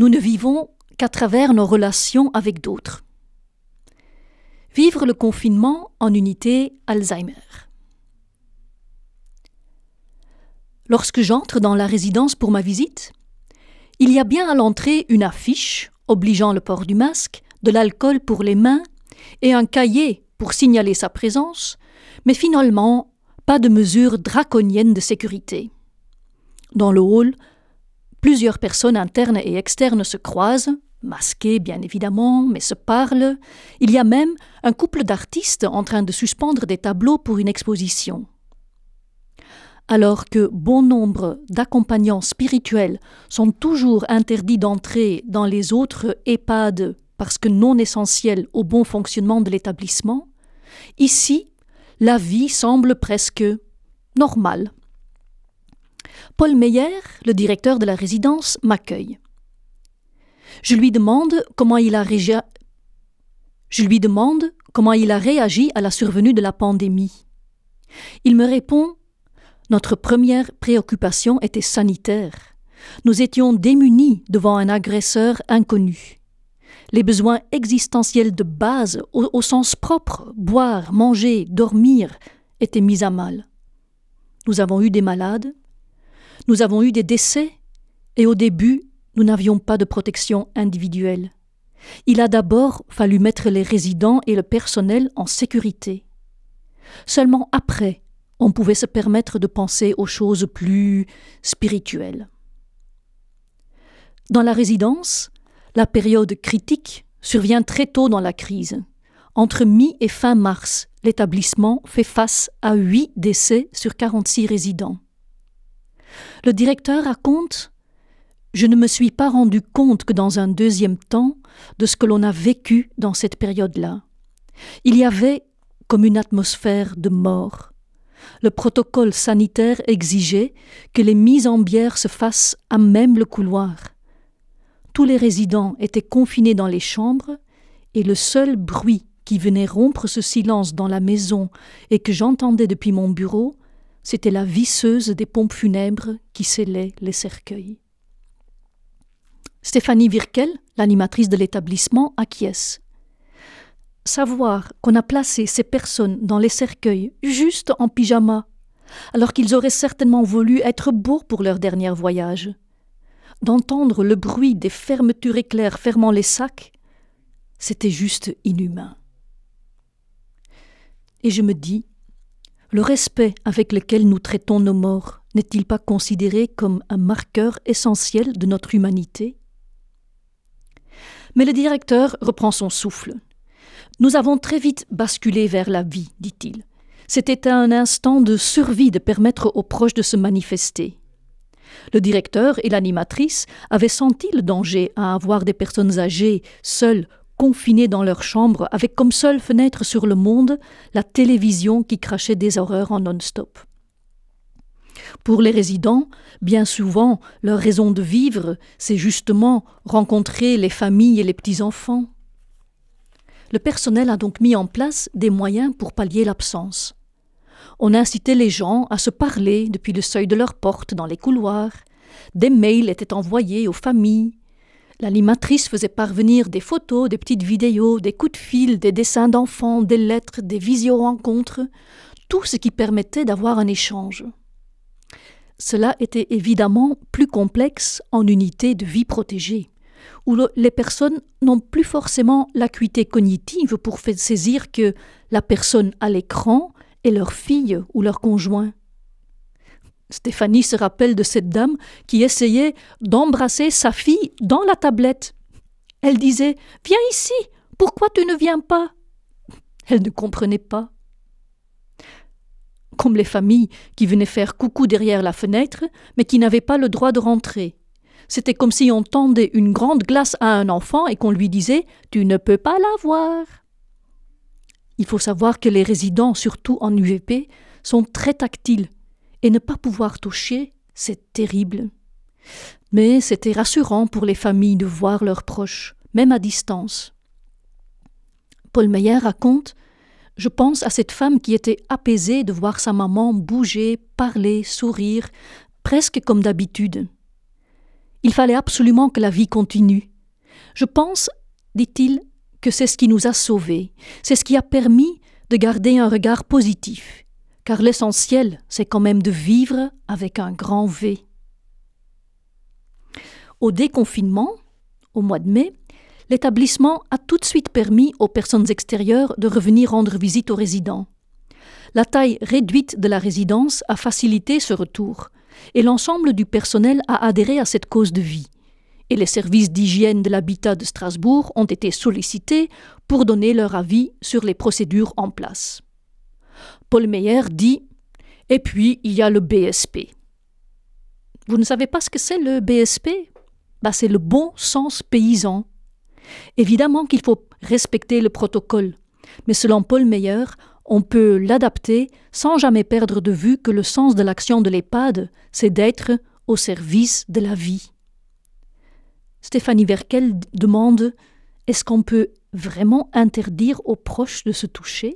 nous ne vivons qu'à travers nos relations avec d'autres. Vivre le confinement en unité Alzheimer. Lorsque j'entre dans la résidence pour ma visite, il y a bien à l'entrée une affiche obligeant le port du masque, de l'alcool pour les mains et un cahier pour signaler sa présence, mais finalement pas de mesures draconiennes de sécurité. Dans le hall, plusieurs personnes internes et externes se croisent, masquées bien évidemment, mais se parlent. Il y a même un couple d'artistes en train de suspendre des tableaux pour une exposition. Alors que bon nombre d'accompagnants spirituels sont toujours interdits d'entrer dans les autres EHPAD parce que non essentiels au bon fonctionnement de l'établissement, ici, la vie semble presque normale. Paul Meyer, le directeur de la résidence, m'accueille. Je lui demande comment il a réagi. Je lui demande comment il a réagi à la survenue de la pandémie. Il me répond Notre première préoccupation était sanitaire. Nous étions démunis devant un agresseur inconnu. Les besoins existentiels de base, au sens propre, boire, manger, dormir, étaient mis à mal. Nous avons eu des malades, nous avons eu des décès, et au début, nous n'avions pas de protection individuelle. Il a d'abord fallu mettre les résidents et le personnel en sécurité. Seulement après, on pouvait se permettre de penser aux choses plus spirituelles. Dans la résidence, la période critique survient très tôt dans la crise. Entre mi et fin mars, l'établissement fait face à huit décès sur 46 résidents. Le directeur raconte Je ne me suis pas rendu compte que dans un deuxième temps de ce que l'on a vécu dans cette période-là. Il y avait comme une atmosphère de mort. Le protocole sanitaire exigeait que les mises en bière se fassent à même le couloir. Tous les résidents étaient confinés dans les chambres et le seul bruit qui venait rompre ce silence dans la maison et que j'entendais depuis mon bureau, c'était la visseuse des pompes funèbres qui scellait les cercueils. Stéphanie Virkel, l'animatrice de l'établissement, acquiesce. Savoir qu'on a placé ces personnes dans les cercueils juste en pyjama, alors qu'ils auraient certainement voulu être beaux pour leur dernier voyage, d'entendre le bruit des fermetures éclairs fermant les sacs, c'était juste inhumain. Et je me dis, le respect avec lequel nous traitons nos morts n'est-il pas considéré comme un marqueur essentiel de notre humanité? Mais le directeur reprend son souffle. Nous avons très vite basculé vers la vie, dit-il. C'était un instant de survie de permettre aux proches de se manifester. Le directeur et l'animatrice avaient senti le danger à avoir des personnes âgées, seules, confinés dans leur chambre avec comme seule fenêtre sur le monde la télévision qui crachait des horreurs en non-stop. Pour les résidents, bien souvent, leur raison de vivre, c'est justement rencontrer les familles et les petits-enfants. Le personnel a donc mis en place des moyens pour pallier l'absence. On incitait les gens à se parler depuis le seuil de leur porte dans les couloirs. Des mails étaient envoyés aux familles. L'animatrice faisait parvenir des photos, des petites vidéos, des coups de fil, des dessins d'enfants, des lettres, des visio-rencontres, tout ce qui permettait d'avoir un échange. Cela était évidemment plus complexe en unité de vie protégée, où les personnes n'ont plus forcément l'acuité cognitive pour saisir que la personne à l'écran est leur fille ou leur conjoint. Stéphanie se rappelle de cette dame qui essayait d'embrasser sa fille dans la tablette. Elle disait Viens ici, pourquoi tu ne viens pas? Elle ne comprenait pas. Comme les familles qui venaient faire coucou derrière la fenêtre, mais qui n'avaient pas le droit de rentrer. C'était comme si on tendait une grande glace à un enfant et qu'on lui disait Tu ne peux pas la voir. Il faut savoir que les résidents, surtout en UVP, sont très tactiles et ne pas pouvoir toucher, c'est terrible. Mais c'était rassurant pour les familles de voir leurs proches, même à distance. Paul Meyer raconte Je pense à cette femme qui était apaisée de voir sa maman bouger, parler, sourire, presque comme d'habitude. Il fallait absolument que la vie continue. Je pense, dit-il, que c'est ce qui nous a sauvés, c'est ce qui a permis de garder un regard positif, car l'essentiel, c'est quand même de vivre avec un grand V. Au déconfinement, au mois de mai, l'établissement a tout de suite permis aux personnes extérieures de revenir rendre visite aux résidents. La taille réduite de la résidence a facilité ce retour, et l'ensemble du personnel a adhéré à cette cause de vie. Et les services d'hygiène de l'habitat de Strasbourg ont été sollicités pour donner leur avis sur les procédures en place. Paul Meyer dit Et puis il y a le BSP. Vous ne savez pas ce que c'est le BSP bah, C'est le bon sens paysan. Évidemment qu'il faut respecter le protocole, mais selon Paul Meyer, on peut l'adapter sans jamais perdre de vue que le sens de l'action de l'EHPAD, c'est d'être au service de la vie. Stéphanie Verkel demande Est-ce qu'on peut vraiment interdire aux proches de se toucher?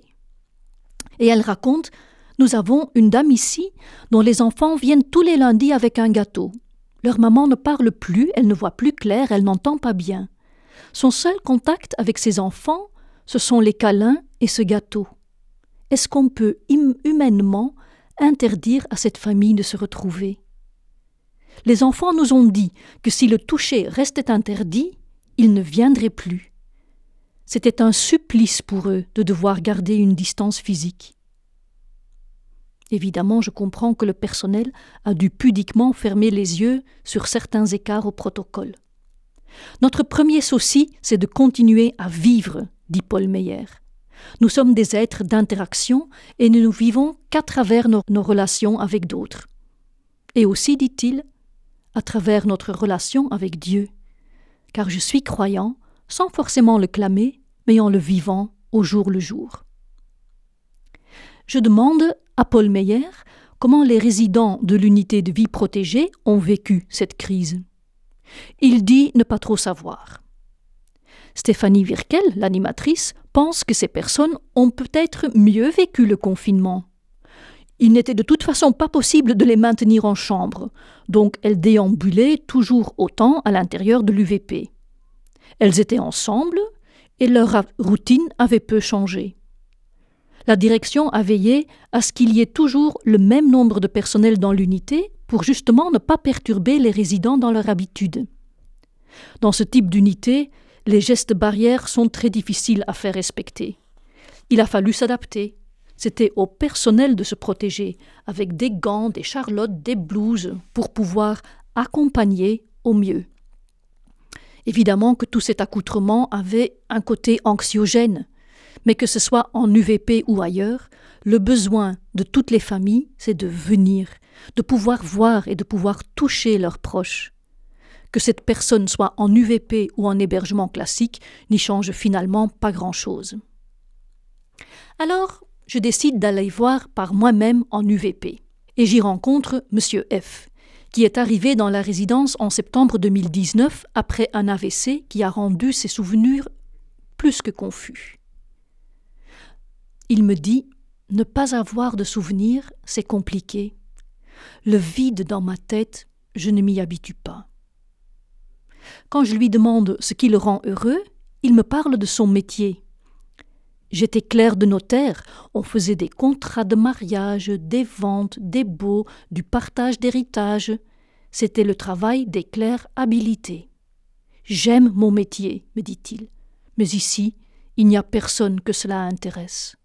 Et elle raconte Nous avons une dame ici dont les enfants viennent tous les lundis avec un gâteau. Leur maman ne parle plus, elle ne voit plus clair, elle n'entend pas bien. Son seul contact avec ses enfants, ce sont les câlins et ce gâteau. Est-ce qu'on peut humainement interdire à cette famille de se retrouver? Les enfants nous ont dit que si le toucher restait interdit, ils ne viendraient plus. C'était un supplice pour eux de devoir garder une distance physique. Évidemment, je comprends que le personnel a dû pudiquement fermer les yeux sur certains écarts au protocole. Notre premier souci, c'est de continuer à vivre, dit Paul Meyer. Nous sommes des êtres d'interaction et nous ne vivons qu'à travers nos relations avec d'autres. Et aussi, dit-il, à travers notre relation avec Dieu. Car je suis croyant, sans forcément le clamer, mais en le vivant au jour le jour. Je demande à Paul Meyer comment les résidents de l'unité de vie protégée ont vécu cette crise. Il dit ne pas trop savoir. Stéphanie Virkel, l'animatrice, pense que ces personnes ont peut-être mieux vécu le confinement. Il n'était de toute façon pas possible de les maintenir en chambre, donc elles déambulaient toujours autant à l'intérieur de l'UVP. Elles étaient ensemble et leur routine avait peu changé. La direction a veillé à ce qu'il y ait toujours le même nombre de personnel dans l'unité pour justement ne pas perturber les résidents dans leur habitude. Dans ce type d'unité, les gestes barrières sont très difficiles à faire respecter. Il a fallu s'adapter. C'était au personnel de se protéger, avec des gants, des charlottes, des blouses, pour pouvoir accompagner au mieux. Évidemment que tout cet accoutrement avait un côté anxiogène, mais que ce soit en UVP ou ailleurs, le besoin de toutes les familles, c'est de venir, de pouvoir voir et de pouvoir toucher leurs proches. Que cette personne soit en UVP ou en hébergement classique n'y change finalement pas grand-chose. Alors, je décide d'aller voir par moi-même en UVP, et j'y rencontre M. F, qui est arrivé dans la résidence en septembre 2019 après un AVC qui a rendu ses souvenirs plus que confus. Il me dit Ne pas avoir de souvenirs, c'est compliqué. Le vide dans ma tête, je ne m'y habitue pas. Quand je lui demande ce qui le rend heureux, il me parle de son métier. J'étais clerc de notaire, on faisait des contrats de mariage, des ventes, des baux, du partage d'héritage. C'était le travail des clercs habilités. J'aime mon métier, me dit-il, mais ici, il n'y a personne que cela intéresse.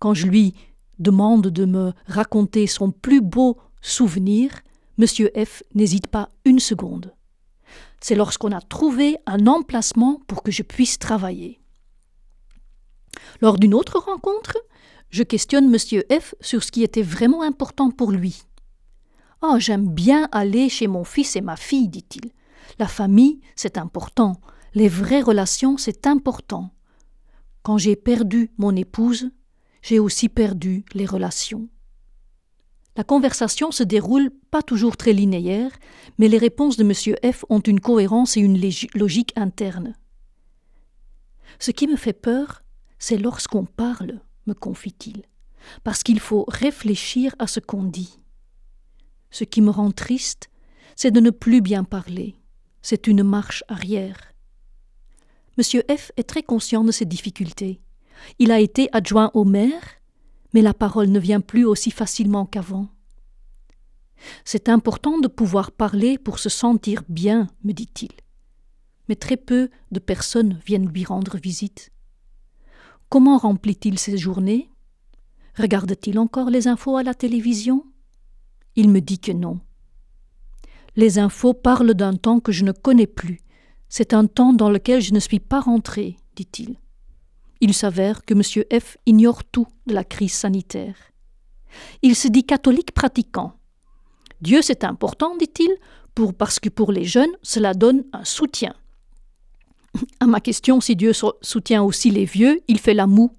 Quand je lui demande de me raconter son plus beau souvenir, M. F n'hésite pas une seconde. C'est lorsqu'on a trouvé un emplacement pour que je puisse travailler. Lors d'une autre rencontre, je questionne M. F sur ce qui était vraiment important pour lui. Oh, j'aime bien aller chez mon fils et ma fille, dit-il. La famille, c'est important. Les vraies relations, c'est important. Quand j'ai perdu mon épouse, j'ai aussi perdu les relations. La conversation se déroule pas toujours très linéaire, mais les réponses de M. F ont une cohérence et une logique interne. Ce qui me fait peur, c'est lorsqu'on parle, me confie-t-il, parce qu'il faut réfléchir à ce qu'on dit. Ce qui me rend triste, c'est de ne plus bien parler. C'est une marche arrière. Monsieur F est très conscient de ses difficultés. Il a été adjoint au maire, mais la parole ne vient plus aussi facilement qu'avant. C'est important de pouvoir parler pour se sentir bien, me dit-il. Mais très peu de personnes viennent lui rendre visite. Comment remplit-il ses journées? Regarde-t-il encore les infos à la télévision? Il me dit que non. Les infos parlent d'un temps que je ne connais plus. C'est un temps dans lequel je ne suis pas rentré, dit-il. Il s'avère que M. F ignore tout de la crise sanitaire. Il se dit catholique pratiquant. Dieu, c'est important, dit-il, parce que pour les jeunes, cela donne un soutien. À ma question si Dieu soutient aussi les vieux, il fait la moue.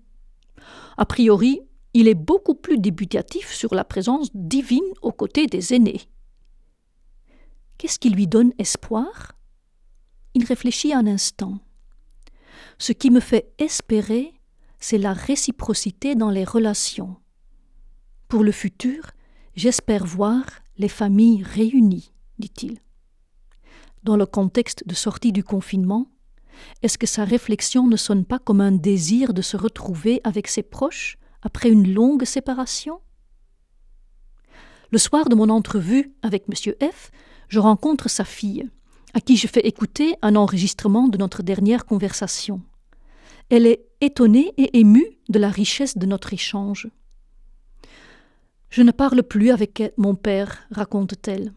A priori, il est beaucoup plus débutatif sur la présence divine aux côtés des aînés. Qu'est-ce qui lui donne espoir? Il réfléchit un instant. Ce qui me fait espérer, c'est la réciprocité dans les relations. Pour le futur, j'espère voir les familles réunies, dit-il. Dans le contexte de sortie du confinement, est-ce que sa réflexion ne sonne pas comme un désir de se retrouver avec ses proches après une longue séparation? Le soir de mon entrevue avec M. F, je rencontre sa fille, à qui je fais écouter un enregistrement de notre dernière conversation. Elle est étonnée et émue de la richesse de notre échange. Je ne parle plus avec mon père, raconte-t-elle.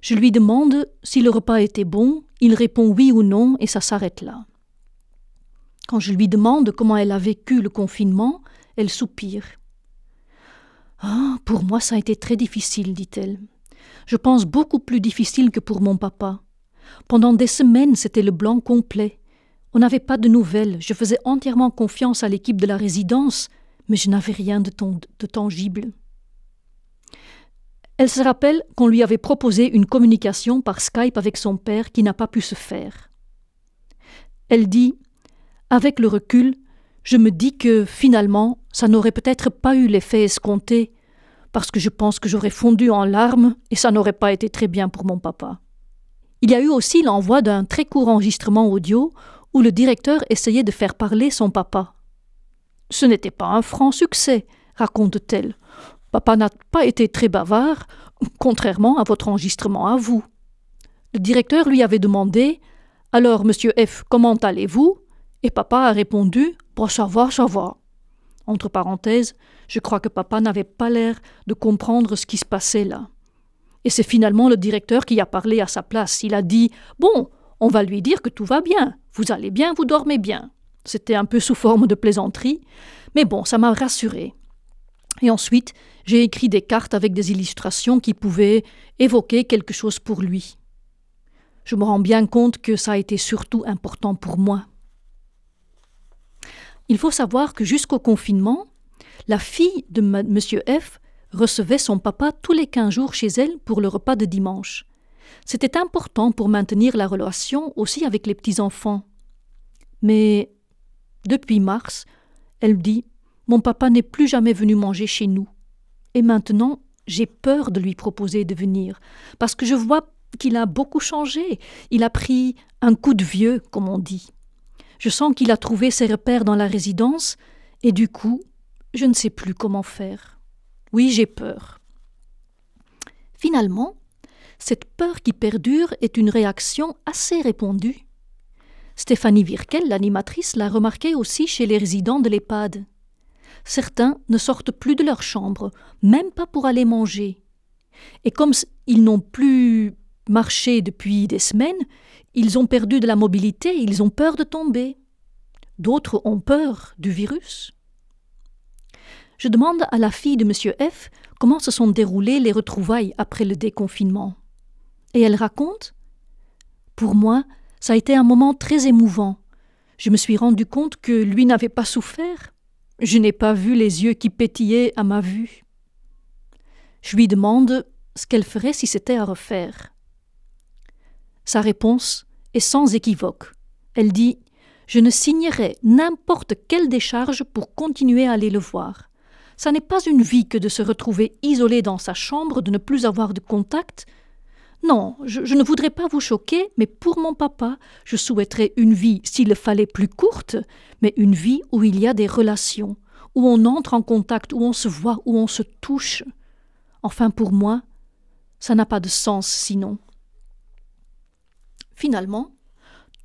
Je lui demande si le repas était bon, il répond oui ou non et ça s'arrête là. Quand je lui demande comment elle a vécu le confinement, elle soupire. Ah, pour moi ça a été très difficile, dit-elle. Je pense beaucoup plus difficile que pour mon papa. Pendant des semaines, c'était le blanc complet. On n'avait pas de nouvelles. Je faisais entièrement confiance à l'équipe de la résidence, mais je n'avais rien de, de tangible. Elle se rappelle qu'on lui avait proposé une communication par Skype avec son père qui n'a pas pu se faire. Elle dit Avec le recul, je me dis que finalement, ça n'aurait peut-être pas eu l'effet escompté, parce que je pense que j'aurais fondu en larmes et ça n'aurait pas été très bien pour mon papa. Il y a eu aussi l'envoi d'un très court enregistrement audio où le directeur essayait de faire parler son papa. Ce n'était pas un franc succès, raconte-t-elle. Papa n'a pas été très bavard, contrairement à votre enregistrement à vous. Le directeur lui avait demandé Alors, monsieur F, comment allez-vous? Et papa a répondu Bon, ça va. Entre parenthèses, je crois que papa n'avait pas l'air de comprendre ce qui se passait là. Et c'est finalement le directeur qui a parlé à sa place. Il a dit Bon, on va lui dire que tout va bien, vous allez bien, vous dormez bien. C'était un peu sous forme de plaisanterie, mais bon, ça m'a rassuré. Et ensuite, j'ai écrit des cartes avec des illustrations qui pouvaient évoquer quelque chose pour lui. Je me rends bien compte que ça a été surtout important pour moi. Il faut savoir que jusqu'au confinement, la fille de M. F recevait son papa tous les quinze jours chez elle pour le repas de dimanche. C'était important pour maintenir la relation aussi avec les petits-enfants. Mais depuis mars, elle dit mon papa n'est plus jamais venu manger chez nous. Et maintenant, j'ai peur de lui proposer de venir, parce que je vois qu'il a beaucoup changé. Il a pris un coup de vieux, comme on dit. Je sens qu'il a trouvé ses repères dans la résidence, et du coup, je ne sais plus comment faire. Oui, j'ai peur. Finalement, cette peur qui perdure est une réaction assez répandue. Stéphanie Virkel, l'animatrice, l'a remarqué aussi chez les résidents de l'EHPAD. Certains ne sortent plus de leur chambre, même pas pour aller manger. Et comme ils n'ont plus marché depuis des semaines, ils ont perdu de la mobilité, ils ont peur de tomber. D'autres ont peur du virus. Je demande à la fille de M. F comment se sont déroulées les retrouvailles après le déconfinement. Et elle raconte Pour moi, ça a été un moment très émouvant. Je me suis rendu compte que lui n'avait pas souffert, je n'ai pas vu les yeux qui pétillaient à ma vue. Je lui demande ce qu'elle ferait si c'était à refaire. Sa réponse est sans équivoque. Elle dit Je ne signerai n'importe quelle décharge pour continuer à aller le voir. Ça n'est pas une vie que de se retrouver isolé dans sa chambre, de ne plus avoir de contact. Non, je, ne voudrais pas vous choquer, mais pour mon papa, je souhaiterais une vie, s'il fallait, plus courte, mais une vie où il y a des relations, où on entre en contact, où on se voit, où on se touche. Enfin, pour moi, ça n'a pas de sens sinon. Finalement,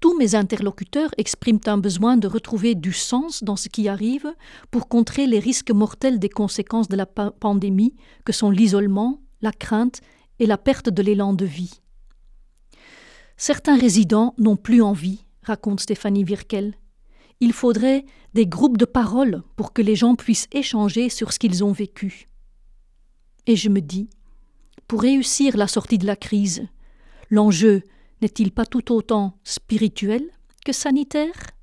tous mes interlocuteurs expriment un besoin de retrouver du sens dans ce qui arrive pour contrer les risques mortels des conséquences de la pandémie que sont l'isolement, la crainte et la perte de l'élan de vie. Certains résidents n'ont plus envie, raconte Stéphanie Virkel. Il faudrait des groupes de parole pour que les gens puissent échanger sur ce qu'ils ont vécu. Et je me dis, pour réussir la sortie de la crise, l'enjeu n'est-il pas tout autant spirituel que sanitaire?